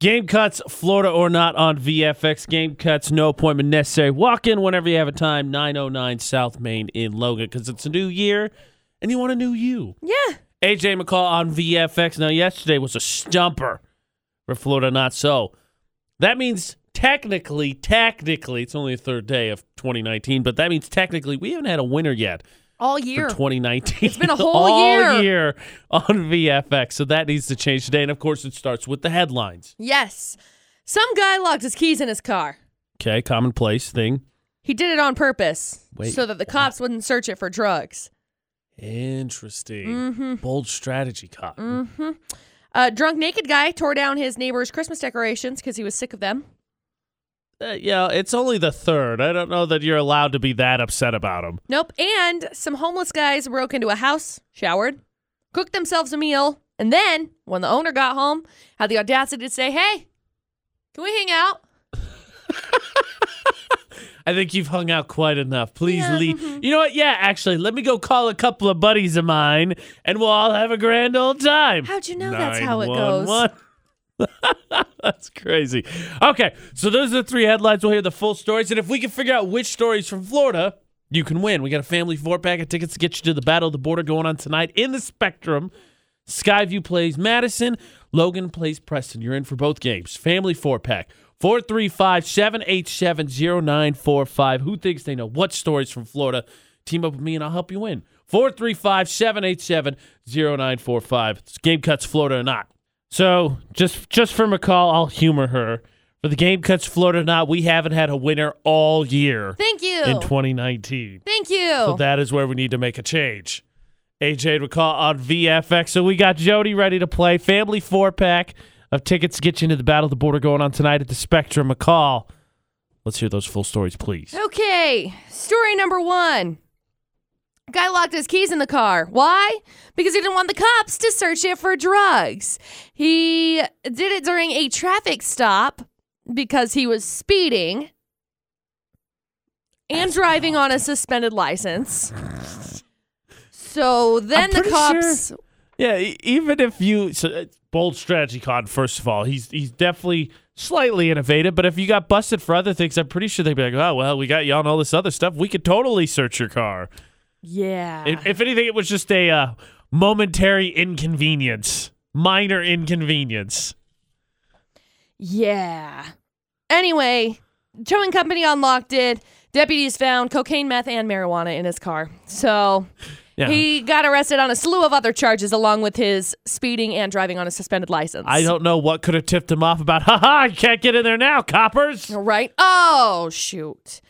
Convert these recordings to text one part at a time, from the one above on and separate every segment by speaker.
Speaker 1: Game cuts, Florida or not on VFX. Game cuts, no appointment necessary. Walk in whenever you have a time. 909 South Main in Logan because it's a new year and you want a new you.
Speaker 2: Yeah.
Speaker 1: AJ McCall on VFX. Now, yesterday was a stumper for Florida, not so. That means technically, technically, it's only the third day of 2019, but that means technically we haven't had a winner yet
Speaker 2: All
Speaker 1: for
Speaker 2: year.
Speaker 1: 2019.
Speaker 2: It's been a whole
Speaker 1: All
Speaker 2: year.
Speaker 1: year on VFX. So that needs to change today. And of course, it starts with the headlines.
Speaker 2: yes. Some guy locked his keys in his car.
Speaker 1: Okay, commonplace thing.
Speaker 2: He did it on purpose
Speaker 1: Wait,
Speaker 2: so that the cops wouldn't search it for drugs.
Speaker 1: Interesting.
Speaker 2: Mm-hmm.
Speaker 1: Bold strategy, Cotton.
Speaker 2: Mm-hmm. A drunk naked guy tore down his neighbor's Christmas decorations because he was sick of them.
Speaker 1: Uh, yeah, it's only the third. I don't know that you're allowed to be that upset about him.
Speaker 2: Nope. And some homeless guys broke into a house, showered, cooked themselves a meal, and then, when the owner got home, had the audacity to say, Hey, can we hang out?
Speaker 1: I think you've hung out quite enough. Please
Speaker 2: Yeah,
Speaker 1: leave.
Speaker 2: mhm.
Speaker 1: You know what? Yeah, actually, let me go call a couple of buddies of mine, and we'll all have a grand old time.
Speaker 2: How'd you know that's how it goes?
Speaker 1: 911. that's crazy. Okay, so those are the three headlines. We'll hear the full stories, and if we can figure out which stories from Florida, you can win. We got a family four pack of tickets to get you to the Battle of the Border going on tonight in the Spectrum. Skyview plays Madison. Logan plays Preston. You're in for both games. Family four pack. 435 787 0945. Who thinks they know what stories from Florida? Team up with me and I'll help you win. 435 787 0945. Game cuts Florida or not. So just just for McCall, I'll humor her. For the game cuts Florida or not, we haven't had a winner all year
Speaker 2: Thank you.
Speaker 1: in 2019.
Speaker 2: Thank you.
Speaker 1: So that is where we need to make a change. AJ McCall on VFX. So we got Jody ready to play. Family four pack of tickets to get you into the Battle of the Border going on tonight at the Spectrum. McCall. Let's hear those full stories, please.
Speaker 2: Okay, story number one. Guy locked his keys in the car. Why? Because he didn't want the cops to search it for drugs. He did it during a traffic stop because he was speeding and driving on a suspended license. So then the cops.
Speaker 1: Yeah, e- even if you so, uh, bold strategy, Con. First of all, he's he's definitely slightly innovative. But if you got busted for other things, I'm pretty sure they'd be like, "Oh well, we got you on all this other stuff. We could totally search your car."
Speaker 2: Yeah.
Speaker 1: If, if anything, it was just a uh, momentary inconvenience, minor inconvenience.
Speaker 2: Yeah. Anyway, towing company unlocked it. Deputies found cocaine, meth, and marijuana in his car. So
Speaker 1: Yeah.
Speaker 2: he got arrested on a slew of other charges, along with his speeding and driving on a suspended license.
Speaker 1: I don't know what could have tipped him off about. Ha ha! You can't get in there now, coppers.
Speaker 2: Right? Oh, shoot.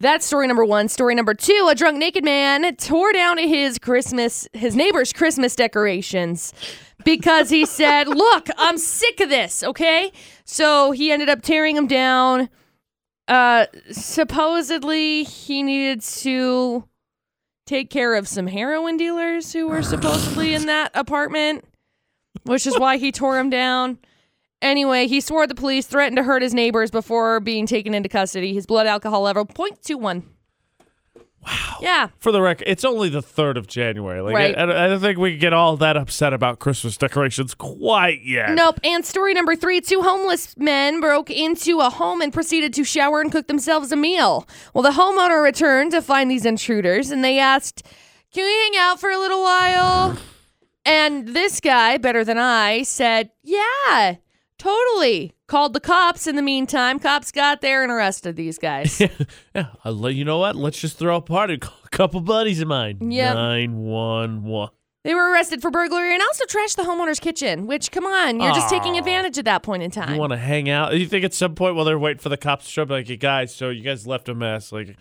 Speaker 2: That's story number one. Story number two: A drunk naked man tore down his Christmas, his neighbor's Christmas decorations because he said, "Look, I'm sick of this." Okay, so he ended up tearing them down. Uh, supposedly he needed to take care of some heroin dealers who were supposedly in that apartment, which is why he tore them down. Anyway, he swore at the police, threatened to hurt his neighbors before being taken into custody. His blood alcohol level 0.21. Wow. Yeah.
Speaker 1: For the record, it's only the third of January. Like,
Speaker 2: Right.
Speaker 1: I, I don't think we can get all that upset about Christmas decorations quite yet.
Speaker 2: Nope. And story number three two homeless men broke into a home and proceeded to shower and cook themselves a meal. Well, the homeowner returned to find these intruders and they asked, Can we hang out for a little while? And this guy, better than I, said, Yeah, totally. Called the cops in the meantime. Cops got there and arrested these guys.
Speaker 1: yeah, I'll let you know what. Let's just throw a party. A couple buddies of mine.
Speaker 2: Yep.
Speaker 1: One one.
Speaker 2: They were arrested for burglary and also trashed the homeowner's kitchen, which, come on, you're just taking advantage at that point in time.
Speaker 1: You want to hang out? You think at some point while they're waiting for the cops to show up, like, hey, guys, so you guys left a mess. Like,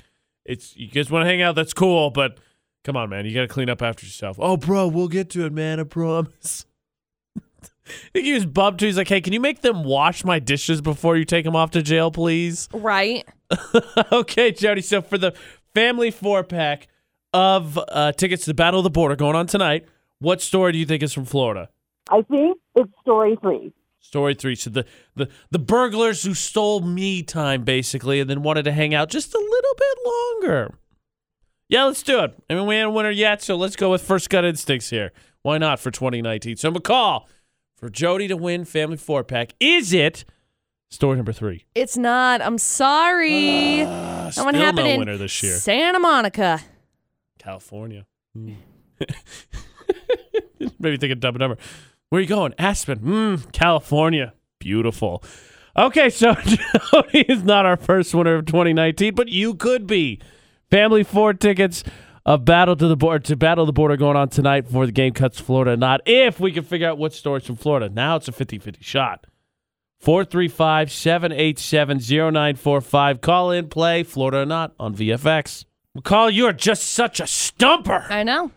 Speaker 1: it's you guys want to hang out? That's cool, but come on, man, you got to clean up after yourself. Oh, bro, we'll get to it, man. I promise. I think he was bummed too. He's like, hey, can you make them wash my dishes before you take them off to jail, please?
Speaker 2: right?
Speaker 1: okay, Jody. So for the family four pack of uh, tickets to the Battle of the Border going on tonight, what story do you think is from Florida?
Speaker 3: I think it's story three.
Speaker 1: Story three. So the, the the burglars who stole me time basically, and then wanted to hang out just a little bit longer. Yeah, let's do it. I mean, we ain't a winner yet, so let's go with first gut instincts here. Why not for 2019? So McCall for Jody to win family four pack. Is it Story number three.
Speaker 2: It's not. I'm sorry.
Speaker 1: Uh,
Speaker 2: that
Speaker 1: still
Speaker 2: one happened
Speaker 1: no
Speaker 2: in
Speaker 1: winner this year.
Speaker 2: Santa Monica.
Speaker 1: California. Hmm. Maybe think of dumb number. Where are you going? Aspen. Mm, California. Beautiful. Okay, so Jody is not our first winner of 2019, but you could be. Family four tickets, a battle to the board to battle the border going on tonight for the game cuts Florida or not. If we can figure out what stories from Florida. Now it's a 50-50 shot. 435-787-0945. Call in, play Florida or not on VFX. McCall, you are just such a stumper.
Speaker 2: I know.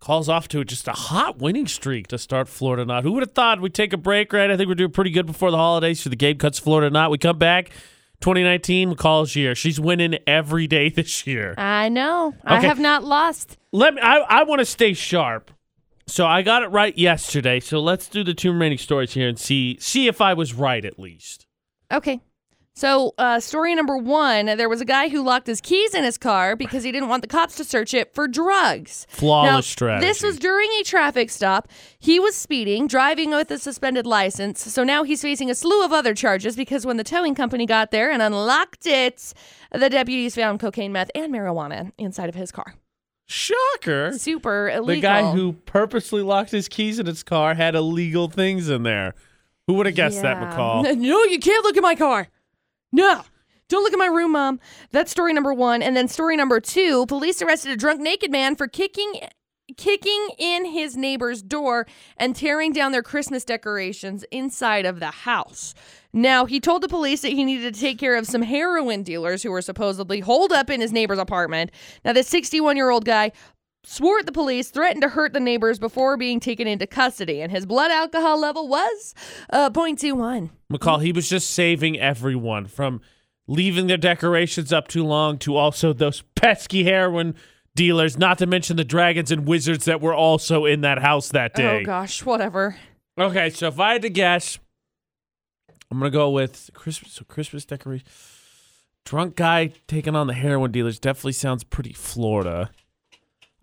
Speaker 1: Calls off to just a hot winning streak to start Florida or not. Who would have thought we'd take a break, right? I think we're doing pretty good before the holidays for the game cuts Florida or not. We come back 2019 McCall's year. She's winning every day this year.
Speaker 2: I know. I have not lost.
Speaker 1: Let me I, I want to stay sharp. So I got it right yesterday. So let's do the two remaining stories here and see see if I was right at least.
Speaker 2: Okay. So, uh, story number one there was a guy who locked his keys in his car because he didn't want the cops to search it for drugs.
Speaker 1: Flawless
Speaker 2: now,
Speaker 1: strategy.
Speaker 2: This was during a traffic stop. He was speeding, driving with a suspended license. So now he's facing a slew of other charges because when the towing company got there and unlocked it, the deputies found cocaine, meth, and marijuana inside of his car.
Speaker 1: shocker.
Speaker 2: Super illegal.
Speaker 1: The guy who purposely locked his keys in his car had illegal things in there. Who would have guessed that, McCall?
Speaker 2: No, you can't look at my car. No. Don't look at my room, Mom. That's story number one. And then story number two police arrested a drunk naked man for kicking. Kicking in his neighbor's door and tearing down their Christmas decorations inside of the house. Now, he told the police that he needed to take care of some heroin dealers who were supposedly holed up in his neighbor's apartment. Now, this 61 year old guy swore at the police, threatened to hurt the neighbors before being taken into custody, and his blood alcohol level was uh, 0.21.
Speaker 1: McCall, he was just saving everyone from leaving their decorations up too long to also those pesky heroin dealers, not to mention the dragons and wizards that were also in that house that day.
Speaker 2: Oh gosh, whatever.
Speaker 1: Okay, so if I had to guess, I'm gonna go with Christmas. So Christmas decoration. Drunk guy taking on the heroin dealers definitely sounds pretty Florida.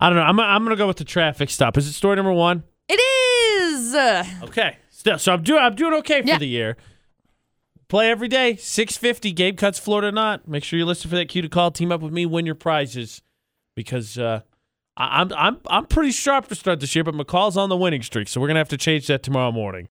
Speaker 1: I don't know. I'm I'm gonna go with the traffic stop. Is it story number one?
Speaker 2: It is.
Speaker 1: Okay. Still, so I'm doing I'm doing okay for
Speaker 2: Yeah.
Speaker 1: the year. Play every day. 650 game cuts Florida or not. Make sure you listen for that cue to call. Team up with me. Win your prizes because uh, I, I'm I'm I'm pretty sharp to start this year. But McCall's on the winning streak, so we're gonna have to change that tomorrow morning.